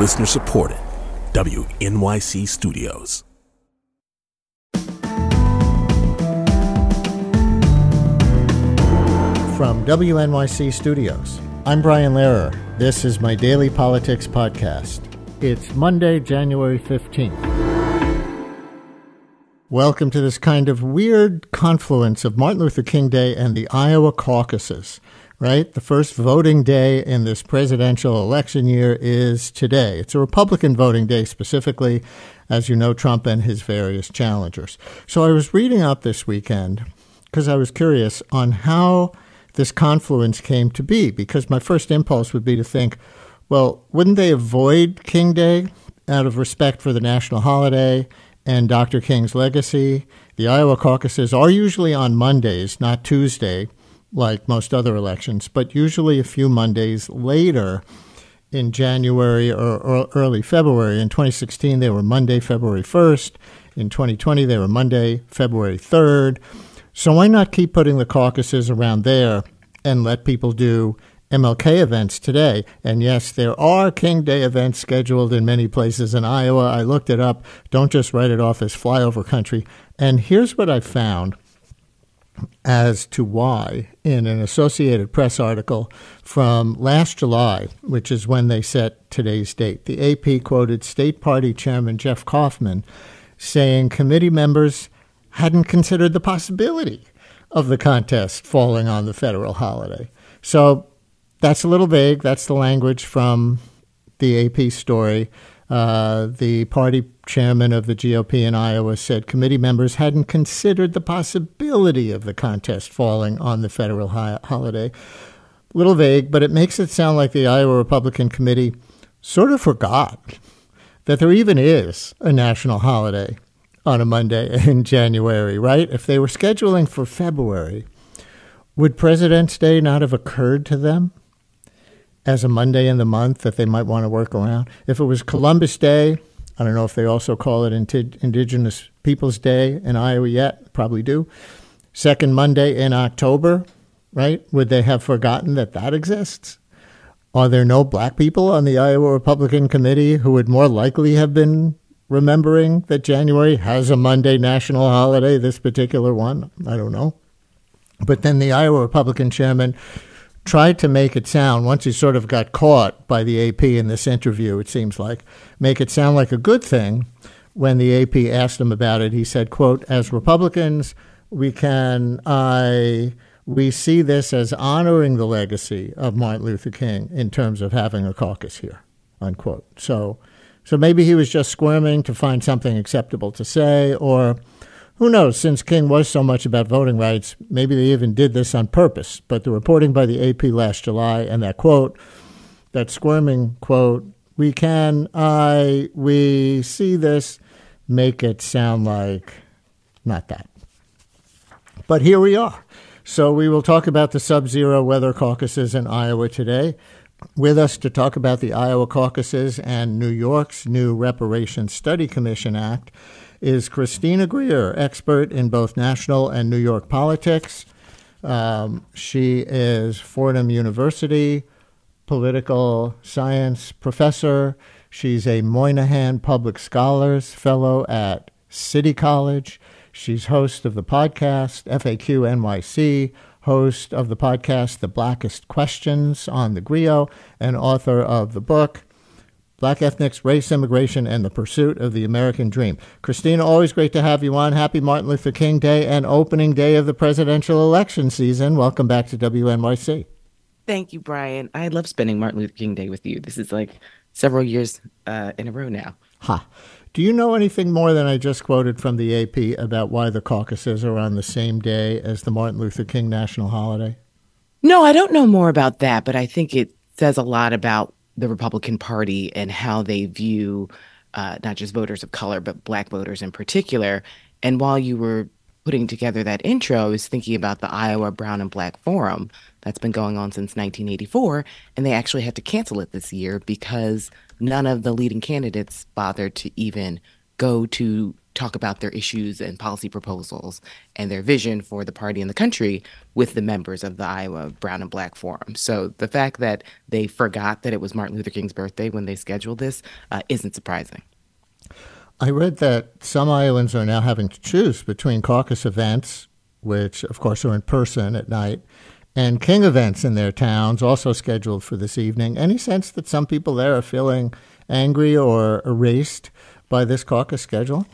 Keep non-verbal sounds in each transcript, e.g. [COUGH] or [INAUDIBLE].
Listener supported. WNYC Studios. From WNYC Studios, I'm Brian Lehrer. This is my daily politics podcast. It's Monday, January 15th. Welcome to this kind of weird confluence of Martin Luther King Day and the Iowa caucuses, right? The first voting day in this presidential election year is today. It's a Republican voting day specifically, as you know, Trump and his various challengers. So I was reading up this weekend because I was curious on how this confluence came to be because my first impulse would be to think, well, wouldn't they avoid King Day out of respect for the national holiday and Dr. King's legacy? The Iowa caucuses are usually on Mondays, not Tuesday, like most other elections, but usually a few Mondays later in January or, early February. In 2016, they were Monday, February 1st. In 2020, they were Monday, February 3rd. So why not keep putting the caucuses around there and let people do MLK events today? And yes, there are King Day events scheduled in many places in Iowa. I looked it up. Don't just write it off as flyover country. And here's what I found as to why in an Associated Press article from last July, which is when they set today's date. The AP quoted State Party Chairman Jeff Kaufmann saying committee members hadn't considered the possibility of the contest falling on the federal holiday. So that's a little vague. That's the language from the AP story. Uh, the party chairman of the GOP in Iowa said committee members hadn't considered the possibility of the contest falling on the federal holiday. Little vague, but it makes it sound like the Iowa Republican Committee sort of forgot that there even is a national holiday on a Monday [LAUGHS] in January, right? If they were scheduling for February, would President's Day not have occurred to them as a Monday in the month that they might want to work around? If it was Columbus Day, I don't know if they also call it Indigenous Peoples Day in Iowa yet, probably do. Second Monday in October, right? Would they have forgotten that that exists? Are there no black people on the Iowa Republican Committee who would more likely have been remembering that January has a Monday national holiday, this particular one. I don't know. But then the Iowa Republican chairman tried to make it sound, once he sort of got caught by the AP in this interview, it seems like, make it sound like a good thing. When the AP asked him about it, he said, quote, as Republicans, we can, I, we see this as honoring the legacy of Martin Luther King in terms of having a caucus here, unquote. So so maybe he was just squirming to find something acceptable to say, or who knows, since King was so much about voting rights, maybe they even did this on purpose. But the reporting by the AP last July and that quote, that squirming quote, we can, I, we see this, make it sound like not that. But here we are. So we will talk about the sub zero weather caucuses in Iowa today. With us to talk about the Iowa caucuses and New York's new Reparations Study Commission Act is Christina Greer, expert in both national and New York politics. Um, she is Fordham University political science professor. She's a Moynihan Public Scholars Fellow at City College. She's host of the podcast FAQ NYC, host of the podcast The Blackest Questions on the Grio, and author of the book Black Ethnics, Race, Immigration, and the Pursuit of the American Dream. Christina, always great to have you on. Happy Martin Luther King Day and opening day of the presidential election season. Welcome back to WNYC. Thank you, Brian. I love spending Martin Luther King Day with you. This is like several years uh, in a row now. Ha. Do you know anything more than I just quoted from the AP about why the caucuses are on the same day as the Martin Luther King national holiday? No, I don't know more about that, but I think it says a lot about the Republican Party and how they view uh, not just voters of color, but Black voters in particular. And while you were putting together that intro, I was thinking about the Iowa Brown and Black Forum that's been going on since 1984. And they actually had to cancel it this year because none of the leading candidates bothered to even go to talk about their issues and policy proposals and their vision for the party and the country with the members of the Iowa Brown and Black Forum. So the fact that they forgot that it was Martin Luther King's birthday when they scheduled this uh, isn't surprising. I read that some Iowans are now having to choose between caucus events, which of course are in person at night, and King events in their towns, also scheduled for this evening. Any sense that some people there are feeling angry or erased by this caucus schedule?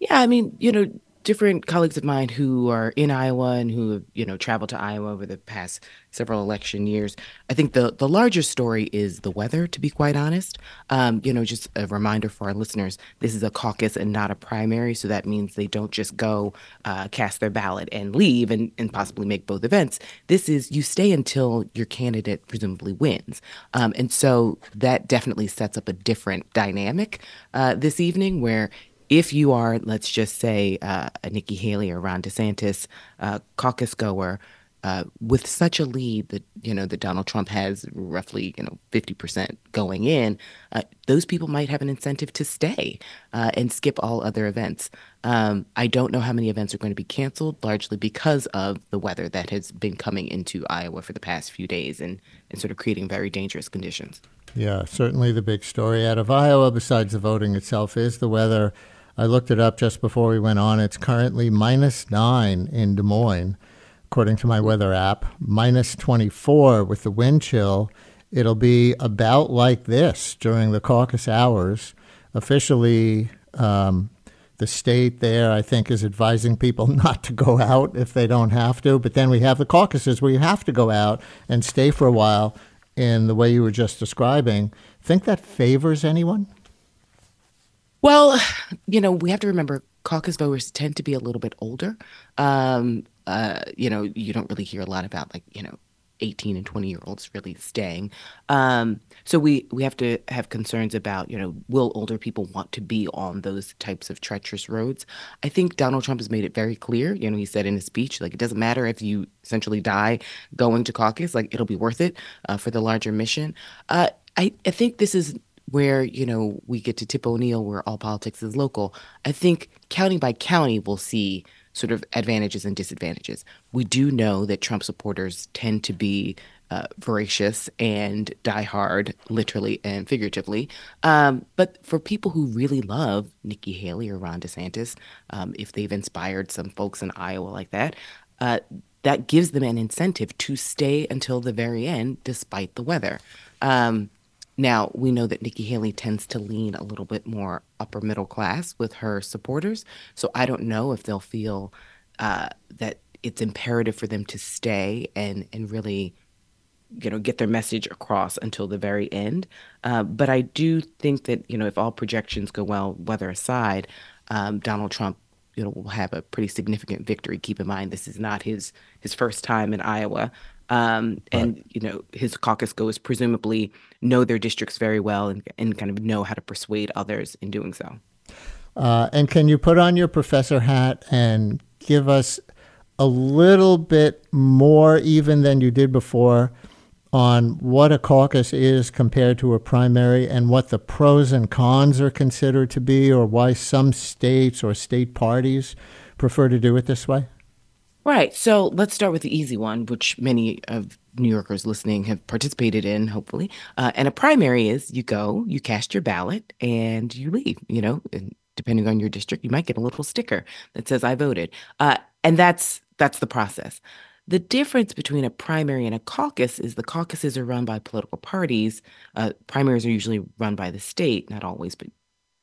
Yeah, I mean, you know, different colleagues of mine who are in Iowa and who have, you know, traveled to Iowa over the past several election years. I think the the larger story is the weather, to be quite honest. Um, you know, just a reminder for our listeners, this is a caucus and not a primary, so that means they don't just go uh, cast their ballot and leave and, and possibly make both events. This is you stay until your candidate presumably wins. Um, and so that definitely sets up a different dynamic uh, this evening where if you are, let's just say, uh, a Nikki Haley or Ron DeSantis uh, caucus goer, uh, with such a lead that you know that Donald Trump has roughly you know fifty percent going in, uh, those people might have an incentive to stay uh, and skip all other events. Um, I don't know how many events are going to be canceled, largely because of the weather that has been coming into Iowa for the past few days and and sort of creating very dangerous conditions. Yeah, certainly the big story out of Iowa, besides the voting itself, is the weather. I looked it up just before we went on. It's currently minus nine in Des Moines, according to my weather app, minus 24 with the wind chill. It'll be about like this during the caucus hours. Officially, um, the state there, I think, is advising people [LAUGHS] not to go out if they don't have to. But then we have the caucuses where you have to go out and stay for a while in the way you were just describing. Think that favors anyone? Well, [SIGHS] you know, we have to remember caucus voters tend to be a little bit older. Um, uh, you know, you don't really hear a lot about like, you know, 18 and 20 year olds really staying. Um, so we we have to have concerns about, you know, will older people want to be on those types of treacherous roads? I think Donald Trump has made it very clear. You know, he said in his speech, like, it doesn't matter if you essentially die going to caucus, like, it'll be worth it uh, for the larger mission. Uh, I, I think this is where you know we get to Tip O'Neill, where all politics is local. I think county by county, we'll see sort of advantages and disadvantages. We do know that Trump supporters tend to be uh, voracious and die hard, literally and figuratively. Um, but for people who really love Nikki Haley or Ron DeSantis, um, if they've inspired some folks in Iowa like that, uh, that gives them an incentive to stay until the very end, despite the weather. Um, now, we know that Nikki Haley tends to lean a little bit more upper middle class with her supporters. So I don't know if they'll feel uh, that it's imperative for them to stay and, and really you know get their message across until the very end uh, but i do think that you know if all projections go well weather aside um, donald trump you know will have a pretty significant victory keep in mind this is not his his first time in iowa um, and right. you know his caucus goes presumably know their districts very well and, and kind of know how to persuade others in doing so. Uh, and can you put on your professor hat and give us a little bit more, even than you did before, on what a caucus is compared to a primary and what the pros and cons are considered to be, or why some states or state parties prefer to do it this way? Right. So let's start with the easy one, which many of New Yorkers listening have participated in, hopefully. Uh, and a primary is you go, you cast your ballot, and you leave. You know, and depending on your district, you might get a little sticker that says "I voted," uh, and that's that's the process. The difference between a primary and a caucus is the caucuses are run by political parties. Uh, primaries are usually run by the state, not always, but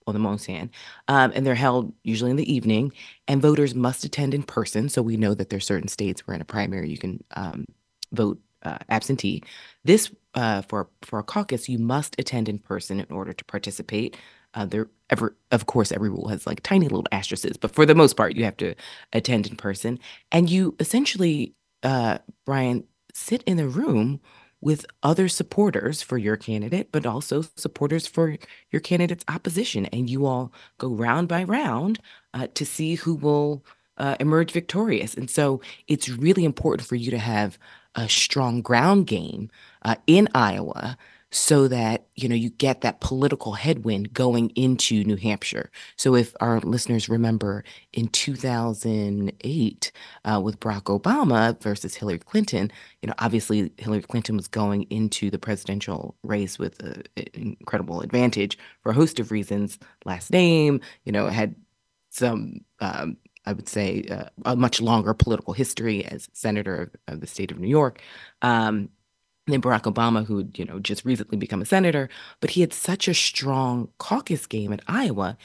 on the most hand, um, and they're held usually in the evening. And voters must attend in person. So we know that there's certain states where in a primary you can um, vote uh, absentee. This uh, for for a caucus, you must attend in person in order to participate. Uh, there, ever of course, every rule has like tiny little asterisks, but for the most part, you have to attend in person, and you essentially, uh, Brian, sit in the room with other supporters for your candidate, but also supporters for your candidate's opposition. And you all go round by round uh, to see who will uh, emerge victorious. And so it's really important for you to have a strong ground game uh, in Iowa so that you know you get that political headwind going into New Hampshire. So if our listeners remember in 2008 uh, with Barack Obama versus Hillary Clinton, you know obviously Hillary Clinton was going into the presidential race with an incredible advantage for a host of reasons. Last name, you know, had some um, I would say, uh, a much longer political history as senator of, of the state of New York. Um, than Barack Obama, who you know just recently become a senator, but he had such a strong caucus game at Iowa.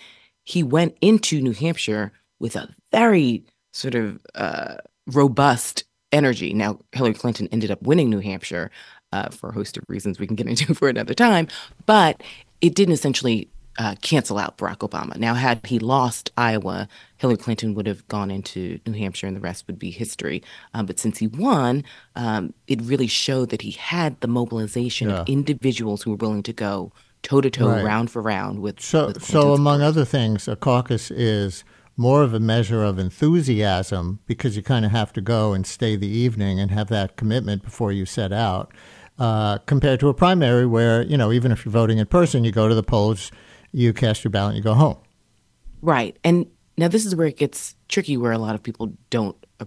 He went into New Hampshire with a very sort of uh, robust energy. Now, Hillary Clinton ended up winning New Hampshire uh, for a host of reasons we can get into [LAUGHS] for another time, but it didn't essentially uh, cancel out Barack Obama. Now, had he lost Iowa, Hillary Clinton would have gone into New Hampshire and the rest would be history. Um, but since he won, um, it really showed that he had the mobilization yeah. of individuals who were willing to go toe to toe, round for round with. So, with so among other things, a caucus is more of a measure of enthusiasm because you kind of have to go and stay the evening and have that commitment before you set out. Uh, compared to a primary where, you know, even if you're voting in person, you go to the polls, you cast your ballot and you go home. Right. And now this is where it gets tricky, where a lot of people don't uh,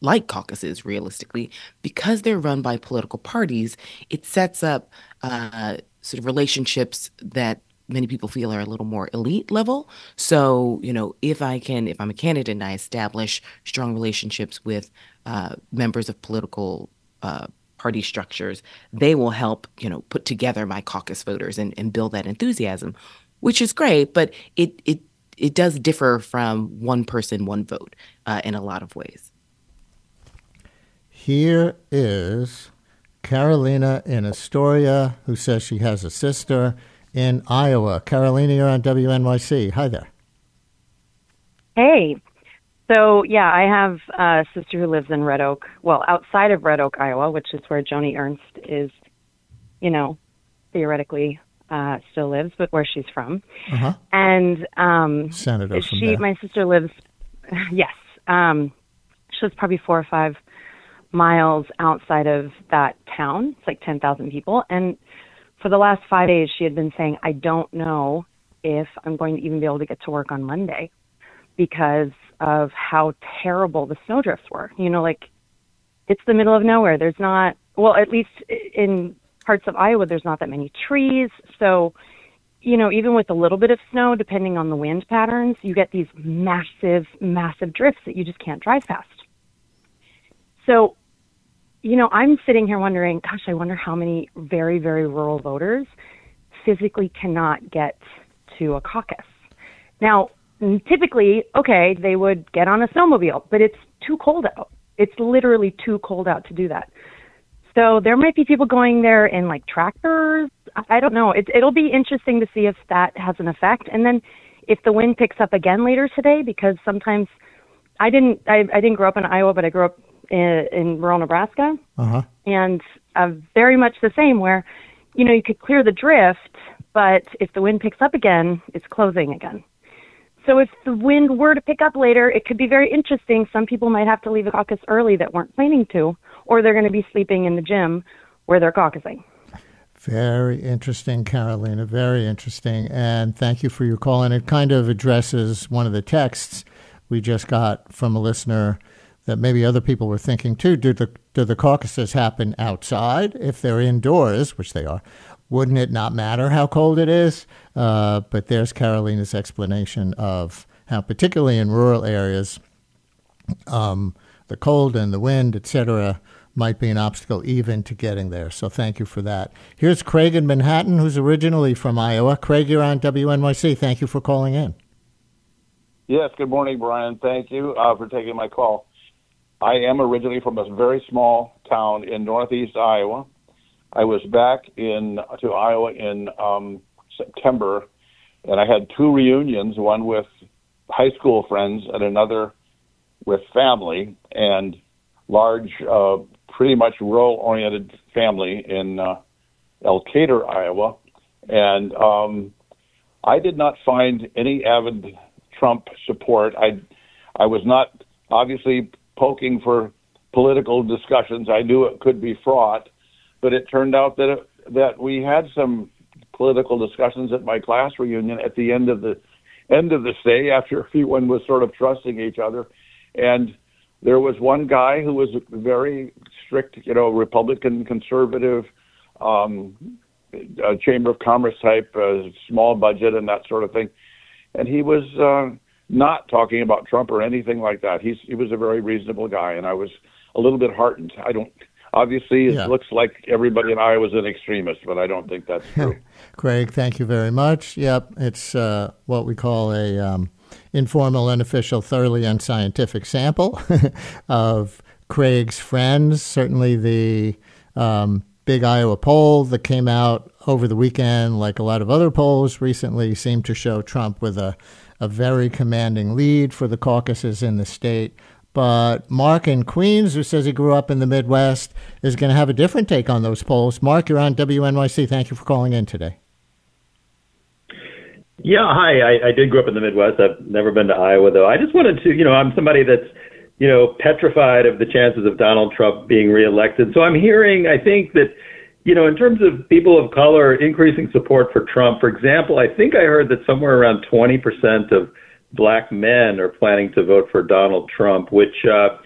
like caucuses realistically because they're run by political parties. It sets up uh, sort of relationships that many people feel are a little more elite level. So, you know, if I can, if I'm a candidate and I establish strong relationships with uh, members of political uh, party structures, they will help, you know, put together my caucus voters and, and build that enthusiasm which is great, but it it it does differ from one person, one vote uh, in a lot of ways. Here is Carolina in Astoria, who says she has a sister in Iowa. Carolina, you're on WNYC. Hi there. Hey. So, yeah, I have a sister who lives in Red Oak, well, outside of Red Oak, Iowa, which is where Joni Ernst is, you know, theoretically uh, still lives, but where she's from. Uh-huh. And um, Senator she, there. my sister lives. [LAUGHS] Yes, um, she lives probably four or five miles outside of that town. It's like ten thousand people, and for the last five days, she had been saying, "I don't know if I'm going to even be able to get to work on Monday because of how terrible the snowdrifts were." You know, like it's the middle of nowhere. There's not well, at least in parts of Iowa, there's not that many trees. So, you know, even with a little bit of snow, depending on the wind patterns, you get these massive, massive drifts that you just can't drive past. So, you know, I'm sitting here wondering, gosh, I wonder how many very, very rural voters physically cannot get to a caucus. Now, typically, okay, they would get on a snowmobile, but it's too cold out. It's literally too cold out to do that. So there might be people going there in like tractors. I don't know. It, it'll be interesting to see if that has an effect. And then if the wind picks up again later today, because sometimes I didn't I, I didn't grow up in Iowa, but I grew up in, in rural Nebraska, uh-huh. and uh, very much the same. Where you know you could clear the drift, but if the wind picks up again, it's closing again. So if the wind were to pick up later, it could be very interesting. Some people might have to leave a caucus early that weren't planning to or they're going to be sleeping in the gym where they're caucusing. Very interesting, Carolina. Very interesting. And thank you for your call. And it kind of addresses one of the texts we just got from a listener that maybe other people were thinking too. Do the, do the caucuses happen outside? If they're indoors, which they are, wouldn't it not matter how cold it is? Uh, but there's Carolina's explanation of how, particularly in rural areas, um, the cold and the wind, etc., might be an obstacle even to getting there. So thank you for that. Here's Craig in Manhattan, who's originally from Iowa. Craig, you're on WNYC. Thank you for calling in. Yes, good morning, Brian. Thank you uh, for taking my call. I am originally from a very small town in northeast Iowa. I was back in to Iowa in um, September, and I had two reunions, one with high school friends and another with family. And large uh, pretty much rural oriented family in uh, Elkader, Iowa. And um, I did not find any avid Trump support. I, I was not obviously poking for political discussions. I knew it could be fraught, but it turned out that it, that we had some political discussions at my class reunion at the end of the end of the stay [LAUGHS] after everyone was sort of trusting each other, and there was one guy who was a very strict, you know, Republican conservative, um, Chamber of Commerce type, uh, small budget and that sort of thing, and he was uh, not talking about Trump or anything like that. He's he was a very reasonable guy, and I was a little bit heartened. I don't obviously it yeah. looks like everybody in Iowa is an extremist, but I don't think that's [LAUGHS] true. Craig, thank you very much. Yep, it's uh, what we call a um, informal, unofficial, thoroughly unscientific sample [LAUGHS] of Craig's friends. Certainly, the um, big Iowa poll that came out over the weekend, like a lot of other polls recently, seemed to show Trump with a, a very commanding lead for the caucuses in the state. But Mark in Queens, who says he grew up in the Midwest, is going to have a different take on those polls. Mark, you're on WNYC. Thank you for calling in today. Yeah, hi. I, I did grow up in the Midwest. I've never been to Iowa, though. I just wanted to, you know, I'm somebody that's, you know, petrified of the chances of Donald Trump being reelected. So I'm hearing, I think that, you know, in terms of people of color increasing support for Trump, for example, I think I heard that somewhere around 20% of black men are planning to vote for Donald Trump, which uh,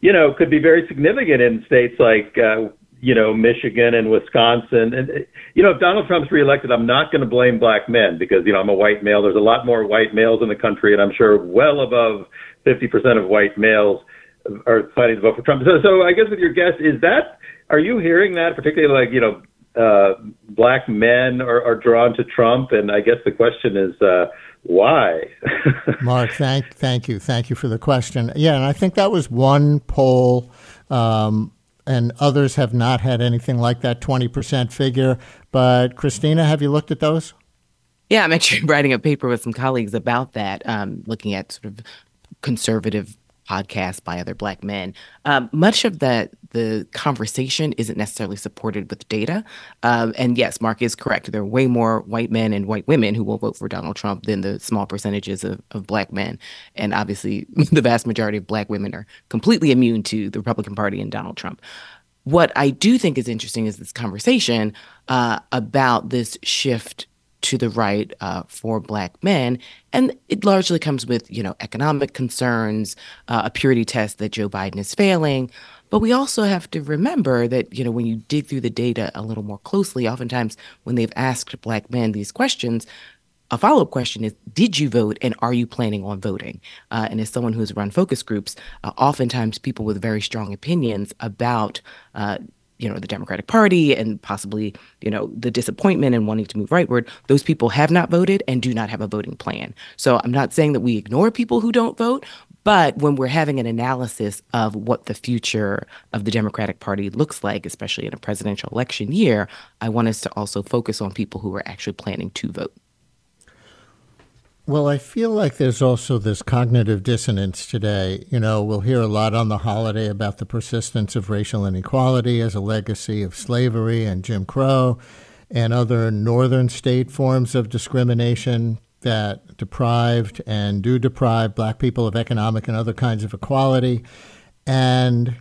you know could be very significant in states like uh, you know Michigan and Wisconsin. And you know, if Donald Trump's reelected, I'm not going to blame black men because you know I'm a white male. There's a lot more white males in the country, and I'm sure well above 50% of white males are planning to vote for Trump. So, so I guess with your guess, is that are you hearing that particularly like you know uh, black men are, are drawn to Trump? And I guess the question is. Uh, why? [LAUGHS] Mark, thank thank you, thank you for the question. Yeah, and I think that was one poll, um, and others have not had anything like that twenty percent figure. But Christina, have you looked at those? Yeah, I'm actually [LAUGHS] writing a paper with some colleagues about that, um, looking at sort of conservative podcasts by other black men. Um, much of that the conversation isn't necessarily supported with data. Um, and yes, Mark is correct. There are way more white men and white women who will vote for Donald Trump than the small percentages of, of black men. And obviously, [LAUGHS] the vast majority of black women are completely immune to the Republican Party and Donald Trump. What I do think is interesting is this conversation uh, about this shift to the right uh, for black men and it largely comes with you know economic concerns uh, a purity test that joe biden is failing but we also have to remember that, you know, when you dig through the data a little more closely, oftentimes when they've asked black men these questions, a follow up question is Did you vote and are you planning on voting? Uh, and as someone who's run focus groups, uh, oftentimes people with very strong opinions about uh, you know the democratic party and possibly you know the disappointment and wanting to move rightward those people have not voted and do not have a voting plan so i'm not saying that we ignore people who don't vote but when we're having an analysis of what the future of the Democratic Party looks like, especially in a presidential election year, I want us to also focus on people who are actually planning to vote. Well, I feel like there's also this cognitive dissonance today. You know, we'll hear a lot on the holiday about the persistence of racial inequality as a legacy of slavery and Jim Crow and other northern state forms of discrimination that deprived and do deprive black people of economic and other kinds of equality. And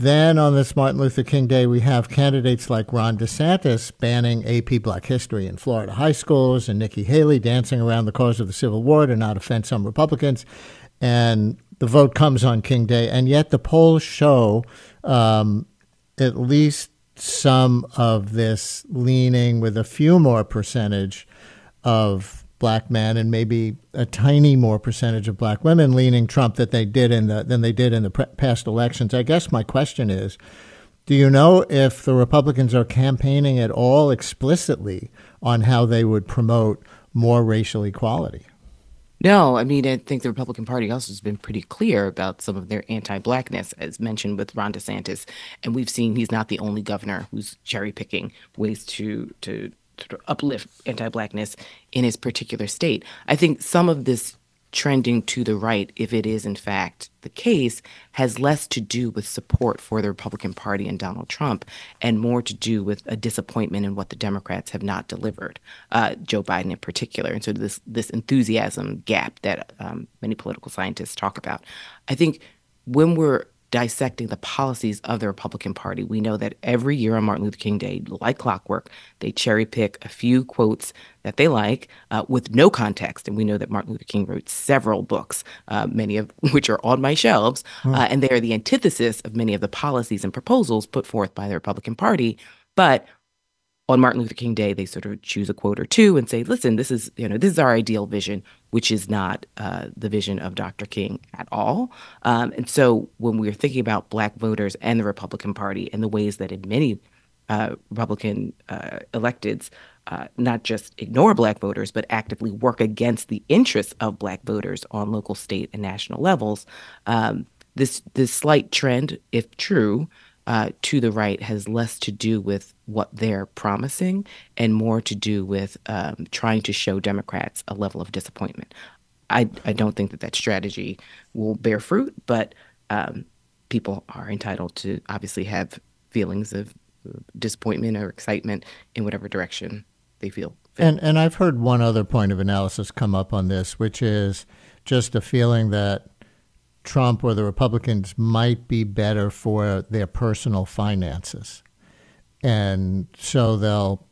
then on this Martin Luther King Day, we have candidates like Ron DeSantis banning AP Black History in Florida high schools and Nikki Haley dancing around the cause of the Civil War to not offend some Republicans. And the vote comes on King Day. And yet the polls show um, at least some of this leaning with a few more percentage of black men and maybe a tiny more percentage of black women leaning Trump that they did in the than they did in the past elections. I guess my question is, do you know if the Republicans are campaigning at all explicitly on how they would promote more racial equality? No, I mean, I think the Republican Party also has been pretty clear about some of their anti blackness, as mentioned with Ron DeSantis. And we've seen he's not the only governor who's cherry picking ways to, to sort of uplift anti-blackness in his particular state. I think some of this trending to the right, if it is in fact the case, has less to do with support for the Republican Party and Donald Trump and more to do with a disappointment in what the Democrats have not delivered, uh, Joe Biden in particular. And so this this enthusiasm gap that um, many political scientists talk about. I think when we're dissecting the policies of the Republican Party, we know that every year on Martin Luther King Day, like clockwork, they cherry pick a few quotes that they like uh, with no context. And we know that Martin Luther King wrote several books, uh, many of [LAUGHS] which are on my shelves, hmm. uh, and they are the antithesis of many of the policies and proposals put forth by the Republican Party. But on Martin Luther King Day, they sort of choose a quote or two and say, "Listen, this is you know this is our ideal vision, which is not uh, the vision of Dr. King at all." Um, and so, when we're thinking about Black voters and the Republican Party and the ways that in many uh, Republican uh, electeds uh, not just ignore Black voters, but actively work against the interests of Black voters on local, state, and national levels, um, this this slight trend, if true, uh, to the right has less to do with what they're promising and more to do with um, trying to show Democrats a level of disappointment. I, I don't think that that strategy will bear fruit, but um, people are entitled to obviously have feelings of disappointment or excitement in whatever direction they feel. And and I've heard one other point of analysis come up on this, which is just a feeling that Trump or the Republicans might be better for their personal finances. And so they'll,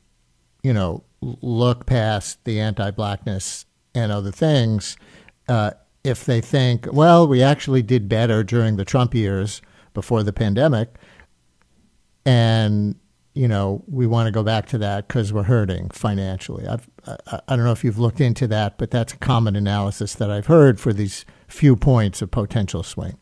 you know, look past the anti blackness and other things uh, if they think, well, we actually did better during the Trump years before the pandemic. And, you know, we want to go back to that because we're hurting financially. I've, I, I don't know if you've looked into that, but that's a common analysis that I've heard for these few points of potential swing.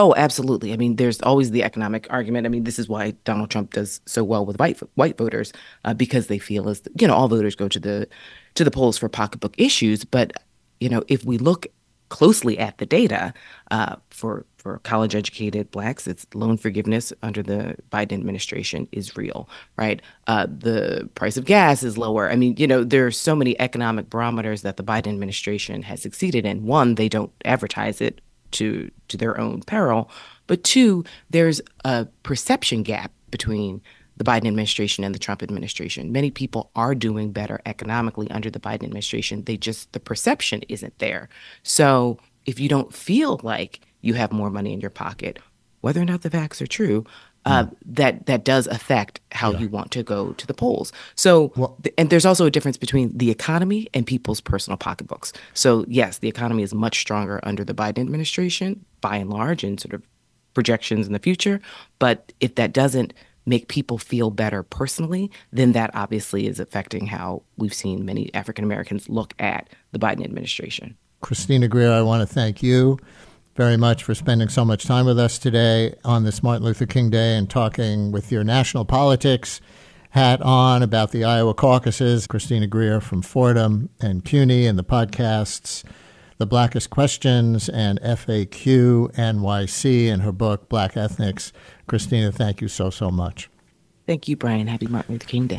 Oh, absolutely. I mean, there's always the economic argument. I mean, this is why Donald Trump does so well with white white voters uh, because they feel as you know all voters go to the to the polls for pocketbook issues. But you know, if we look closely at the data uh, for for college educated blacks, it's loan forgiveness under the Biden administration is real, right? Uh, the price of gas is lower. I mean, you know, there are so many economic barometers that the Biden administration has succeeded in. One, they don't advertise it to to their own peril, but two, there's a perception gap between the Biden administration and the Trump administration. Many people are doing better economically under the Biden administration. They just, the perception isn't there. So if you don't feel like you have more money in your pocket, whether or not the facts are true, uh, mm. that that does affect how yeah. you want to go to the polls. So, well, th- and there's also a difference between the economy and people's personal pocketbooks. So, yes, the economy is much stronger under the Biden administration, by and large, and sort of projections in the future. But if that doesn't make people feel better personally, then that obviously is affecting how we've seen many African Americans look at the Biden administration. Christina Greer, I want to thank you very much for spending so much time with us today on this Martin Luther King Day and talking with your national politics hat on about the Iowa caucuses. Christina Greer from Fordham and CUNY and the podcasts The Blackest Questions and FAQ NYC and her book Black Ethnics Christina, thank you so, so much. Thank you, Brian. Happy Martin Luther King Day.